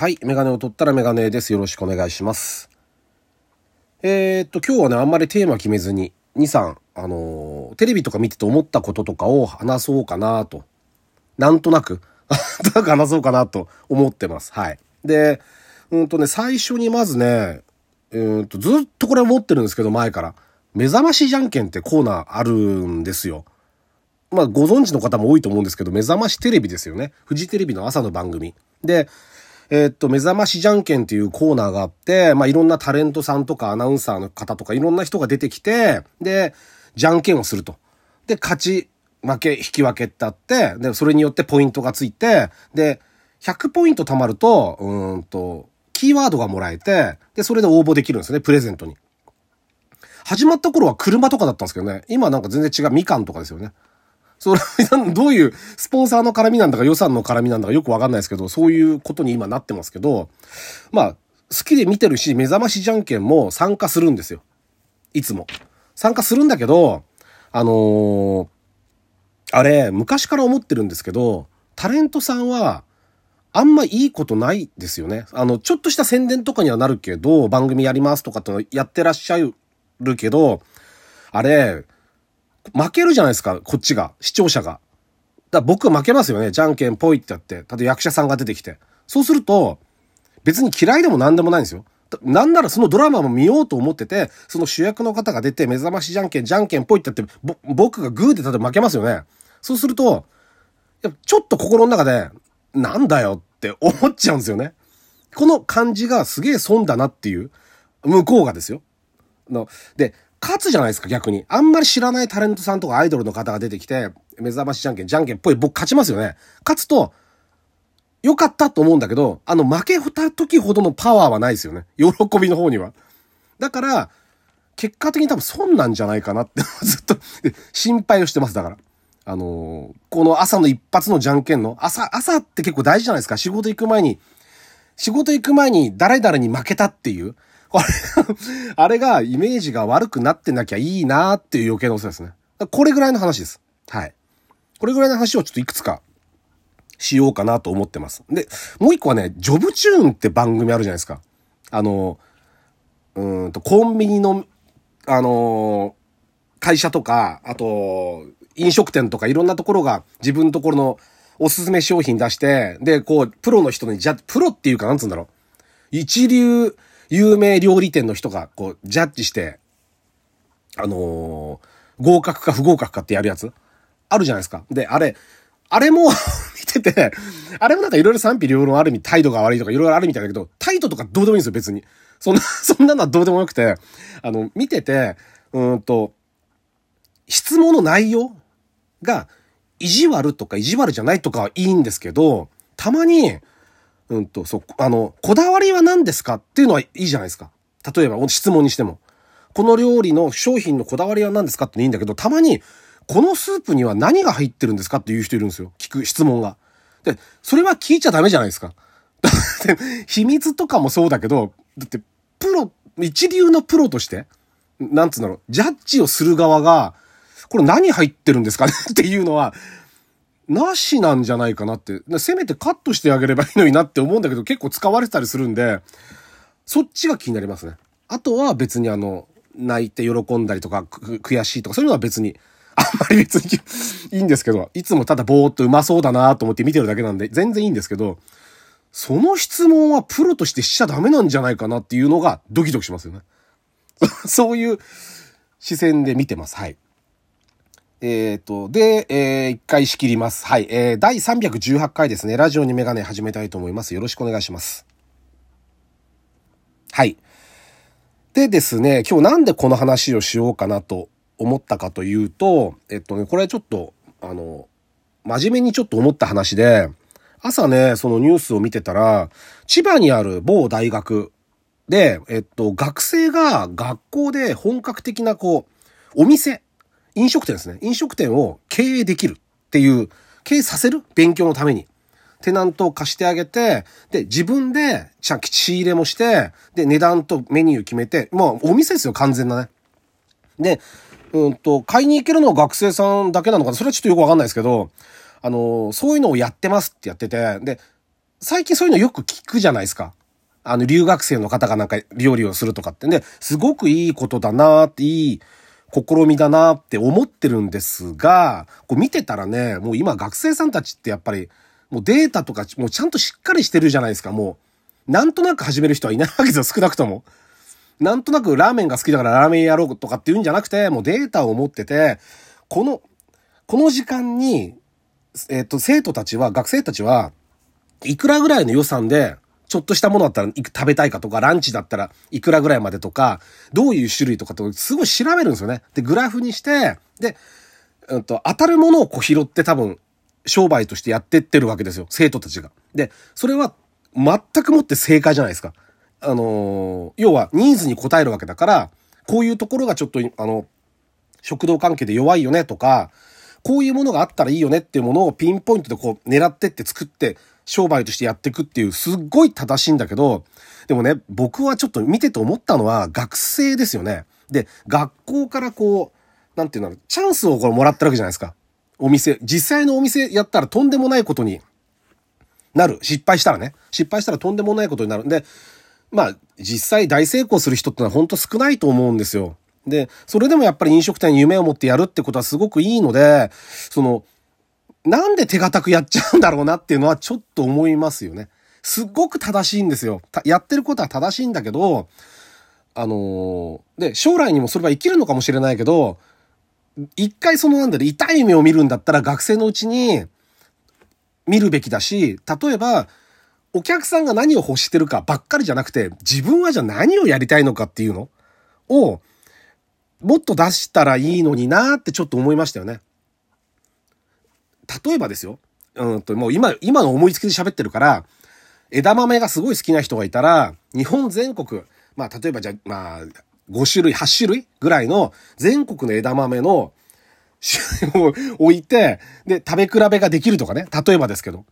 はい。メガネを取ったらメガネです。よろしくお願いします。えー、っと、今日はね、あんまりテーマ決めずに、2、3、あのーテレビとか見てて思ったこととかを話そうかなと。なんとなく、なんとなく話そうかなと思ってます。はい。で、うんとね、最初にまずね、うんと、ずっとこれ思ってるんですけど、前から。目覚ましじゃんけんってコーナーあるんですよ。まあ、ご存知の方も多いと思うんですけど、目覚ましテレビですよね。フジテレビの朝の番組。で、えーっと、目覚ましじゃんけんっていうコーナーがあって、まあ、いろんなタレントさんとかアナウンサーの方とかいろんな人が出てきて、で、じゃんけんをすると。で、勝ち、負け、引き分けってあって、で、それによってポイントがついて、で、100ポイント貯まると、うんと、キーワードがもらえて、で、それで応募できるんですね、プレゼントに。始まった頃は車とかだったんですけどね、今なんか全然違う、みかんとかですよね。それ、どういうスポンサーの絡みなんだか予算の絡みなんだかよくわかんないですけど、そういうことに今なってますけど、まあ、好きで見てるし、目覚ましじゃんけんも参加するんですよ。いつも。参加するんだけど、あのーあれ、昔から思ってるんですけど、タレントさんは、あんまいいことないですよね。あの、ちょっとした宣伝とかにはなるけど、番組やりますとかってのやってらっしゃるけど、あれ、負けるじゃないですか、こっちが、視聴者が。だから僕は負けますよね。じゃんけんぽいってやって。ただ役者さんが出てきて。そうすると、別に嫌いでも何でもないんですよ。なんならそのドラマも見ようと思ってて、その主役の方が出て、目覚ましじゃんけん、じゃんけんぽいってやって、ぼ僕がグーで例えば負けますよね。そうすると、やちょっと心の中で、なんだよって思っちゃうんですよね。この感じがすげえ損だなっていう、向こうがですよ。の、で、勝つじゃないですか、逆に。あんまり知らないタレントさんとかアイドルの方が出てきて、目覚ましじゃんけん、じゃんけんっぽい、僕勝ちますよね。勝つと、良かったと思うんだけど、あの負けた時ほどのパワーはないですよね。喜びの方には。だから、結果的に多分損なんじゃないかなって、ずっと心配をしてます、だから。あのーこの朝の一発のじゃんけんの、朝、朝って結構大事じゃないですか。仕事行く前に、仕事行く前に誰々に負けたっていう。これ、あれがイメージが悪くなってなきゃいいなーっていう余計なお世話ですね。これぐらいの話です。はい。これぐらいの話をちょっといくつかしようかなと思ってます。で、もう一個はね、ジョブチューンって番組あるじゃないですか。あの、うんと、コンビニの、あの会社とか、あと、飲食店とかいろんなところが自分のところのおすすめ商品出して、で、こう、プロの人に、じゃ、プロっていうか、なんつうんだろう。一流有名料理店の人が、こう、ジャッジして、あのー合格か不合格かってやるやつ？あるじゃないですか。で、あれ、あれも 見てて、あれもなんかいろいろ賛否両論あるみ、態度が悪いとかいろいろあるみたいだけど、態度とかどうでもいいんですよ、別に。そんな、そんなのはどうでもよくて、あの、見てて、うんと、質問の内容が、意地悪とか意地悪じゃないとかはいいんですけど、たまに、うんと、そう、あの、こだわりは何ですかっていうのはいいじゃないですか。例えば、質問にしても。この料理の商品のこだわりは何ですかっていいんだけど、たまに、このスープには何が入ってるんですかっていう人いるんですよ。聞く質問が。で、それは聞いちゃダメじゃないですか。だって、秘密とかもそうだけど、だって、プロ、一流のプロとして、なんつうんだろう、ジャッジをする側が、これ何入ってるんですかねっていうのは、なしなんじゃないかなって。せめてカットしてあげればいいのになって思うんだけど、結構使われてたりするんで、そっちが気になりますね。あとは別にあの、泣いて喜んだりとか、悔しいとか、そういうのは別に、あんまり別にいいんですけど、いつもただぼーっとうまそうだなと思って見てるだけなんで、全然いいんですけど、その質問はプロとしてしちゃダメなんじゃないかなっていうのがドキドキしますよね。そ ういう視線で見てます。はい。えっ、と、で、えー、一回仕切ります。はい。えー、第318回ですね。ラジオにメガネ始めたいと思います。よろしくお願いします。はい。でですね、今日なんでこの話をしようかなと思ったかというと、えっとね、これちょっと、あの、真面目にちょっと思った話で、朝ね、そのニュースを見てたら、千葉にある某大学で、えっと、学生が学校で本格的なこう、お店、飲食店ですね。飲食店を経営できるっていう、経営させる勉強のために。テナントを貸してあげて、で、自分で、ちゃん仕入れもして、で、値段とメニュー決めて、もうお店ですよ、完全なね。で、うんと、買いに行けるのは学生さんだけなのかな？それはちょっとよくわかんないですけど、あの、そういうのをやってますってやってて、で、最近そういうのよく聞くじゃないですか。あの、留学生の方がなんか料理をするとかってね、すごくいいことだなって、いい試みだなって思ってるんですが、こう見てたらね、もう今学生さんたちってやっぱり、もうデータとかもうちゃんとしっかりしてるじゃないですか、もう。なんとなく始める人はいないわけですよ、少なくとも。なんとなくラーメンが好きだからラーメンやろうとかっていうんじゃなくて、もうデータを持ってて、この、この時間に、えっ、と、生徒たちは、学生たちは、いくらぐらいの予算で、ちょっとしたものだったら食べたいかとか、ランチだったらいくらぐらいまでとか、どういう種類とかとすごい調べるんですよね。で、グラフにして、で、うんと、当たるものをこう拾って多分、商売としてやってってるわけですよ。生徒たちが。で、それは全くもって正解じゃないですか。あのー、要はニーズに応えるわけだから、こういうところがちょっと、あの、食堂関係で弱いよねとか、こういうものがあったらいいよねっていうものをピンポイントでこう狙ってって作って商売としてやっていくっていうすっごい正しいんだけど、でもね、僕はちょっと見てて思ったのは学生ですよね。で、学校からこう、なんていうの、チャンスをこれもらったわけじゃないですか。お店、実際のお店やったらとんでもないことになる。失敗したらね。失敗したらとんでもないことになるんで、まあ、実際大成功する人ってのは本当少ないと思うんですよ。で、それでもやっぱり飲食店に夢を持ってやるってことはすごくいいので、その、なんで手堅くやっちゃうんだろうなっていうのはちょっと思いますよね。すっごく正しいんですよ。やってることは正しいんだけど、あのー、で、将来にもそれは生きるのかもしれないけど、一回そのなんだろ、痛い目を見るんだったら学生のうちに見るべきだし、例えば、お客さんが何を欲してるかばっかりじゃなくて、自分はじゃあ何をやりたいのかっていうのを、もっと出したらいいのになーってちょっと思いましたよね。例えばですよ。うんと、もう今、今の思いつきで喋ってるから、枝豆がすごい好きな人がいたら、日本全国、まあ、例えばじゃ、まあ、5種類、8種類ぐらいの全国の枝豆の種類を置いて、で、食べ比べができるとかね。例えばですけど。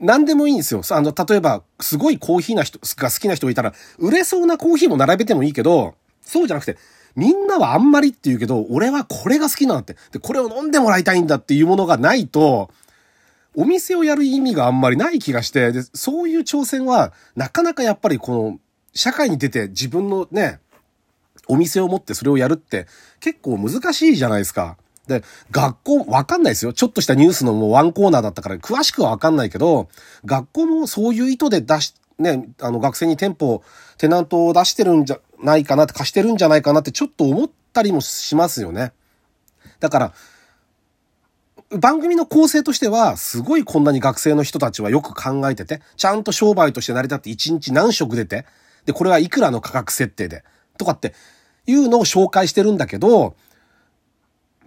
何でもいいんですよ。あの、例えば、すごいコーヒーな人が好きな人がいたら、売れそうなコーヒーも並べてもいいけど、そうじゃなくて、みんなはあんまりって言うけど、俺はこれが好きなんだって。で、これを飲んでもらいたいんだっていうものがないと、お店をやる意味があんまりない気がして、で、そういう挑戦は、なかなかやっぱりこの、社会に出て自分のね、お店を持ってそれをやるって結構難しいじゃないですか。で、学校、わかんないですよ。ちょっとしたニュースのもうワンコーナーだったから詳しくはわかんないけど、学校もそういう意図で出し、ね、あの学生に店舗、テナントを出してるんじゃないかなって、貸してるんじゃないかなってちょっと思ったりもしますよね。だから、番組の構成としては、すごいこんなに学生の人たちはよく考えてて、ちゃんと商売として成り立って1日何食出て、で、これはいくらの価格設定で、とかっていうのを紹介してるんだけど、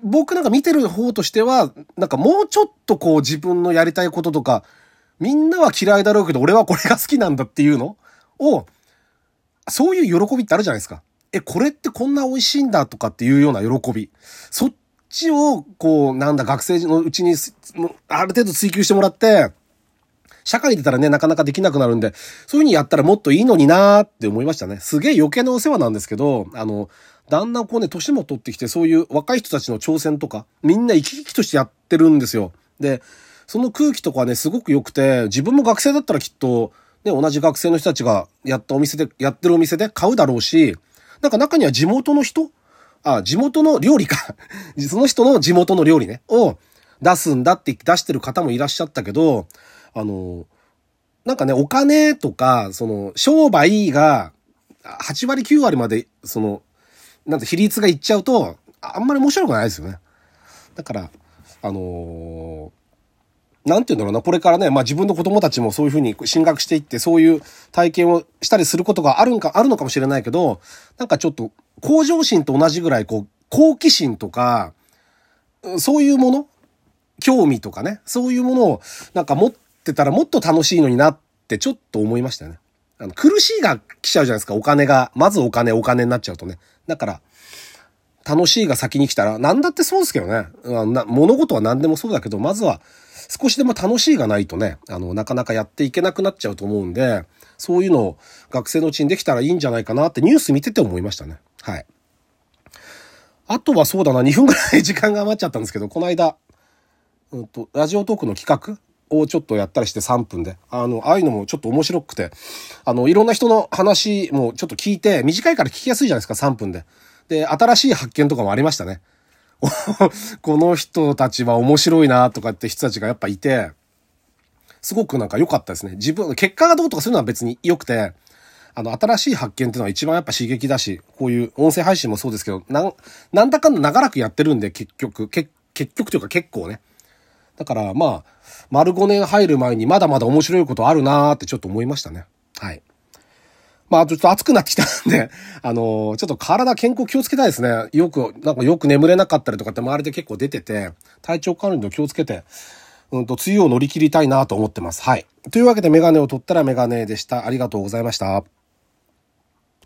僕なんか見てる方としては、なんかもうちょっとこう自分のやりたいこととか、みんなは嫌いだろうけど、俺はこれが好きなんだっていうのを、そういう喜びってあるじゃないですか。え、これってこんな美味しいんだとかっていうような喜び。そっちを、こう、なんだ、学生のうちに、ある程度追求してもらって、社会に出たらね、なかなかできなくなるんで、そういう風にやったらもっといいのになーって思いましたね。すげえ余計なお世話なんですけど、あの、だんだんこうね、年も取ってきて、そういう若い人たちの挑戦とか、みんな生き生きとしてやってるんですよ。で、その空気とかね、すごく良くて、自分も学生だったらきっと、ね、同じ学生の人たちがやったお店で、やってるお店で買うだろうし、なんか中には地元の人あ、地元の料理か。その人の地元の料理ね、を出すんだって出してる方もいらっしゃったけど、あの、なんかね、お金とか、その、商売が、8割9割まで、その、なんて比率がいっちゃうと、あんまり面白くないですよね。だから、あのーなんて言うんだろうな、これからね、まあ自分の子供たちもそういうふうに進学していって、そういう体験をしたりすることがあるんか、あるのかもしれないけど、なんかちょっと、向上心と同じぐらい、こう、好奇心とか、そういうもの興味とかね、そういうものを、なんか持ってたらもっと楽しいのになってちょっと思いましたよね。あの、苦しいが来ちゃうじゃないですか、お金が。まずお金、お金になっちゃうとね。だから、楽しいが先に来たら、なんだってそうですけどね。物事は何でもそうだけど、まずは、少しでも楽しいがないとね、あの、なかなかやっていけなくなっちゃうと思うんで、そういうのを学生のうちにできたらいいんじゃないかなってニュース見てて思いましたね。はい。あとはそうだな、2分ぐらい時間が余っちゃったんですけど、この間、うんと、ラジオトークの企画をちょっとやったりして3分で。あの、ああいうのもちょっと面白くて、あの、いろんな人の話もちょっと聞いて、短いから聞きやすいじゃないですか、3分で。で、新しい発見とかもありましたね。この人たちは面白いなとかって人たちがやっぱいて、すごくなんか良かったですね。自分、結果がどうとかするのは別に良くて、あの、新しい発見っていうのは一番やっぱ刺激だし、こういう音声配信もそうですけど、なん、なんだかんだ長らくやってるんで、結局、結局というか結構ね。だからまあ、丸5年入る前にまだまだ面白いことあるなーってちょっと思いましたね。はい。まあ、ちょっと暑くなってきたんで、あのー、ちょっと体健康気をつけたいですね。よく、なんかよく眠れなかったりとかって周りで結構出てて、体調管理の気をつけて、うんと、梅雨を乗り切りたいなと思ってます。はい。というわけでメガネを取ったらメガネでした。ありがとうございました。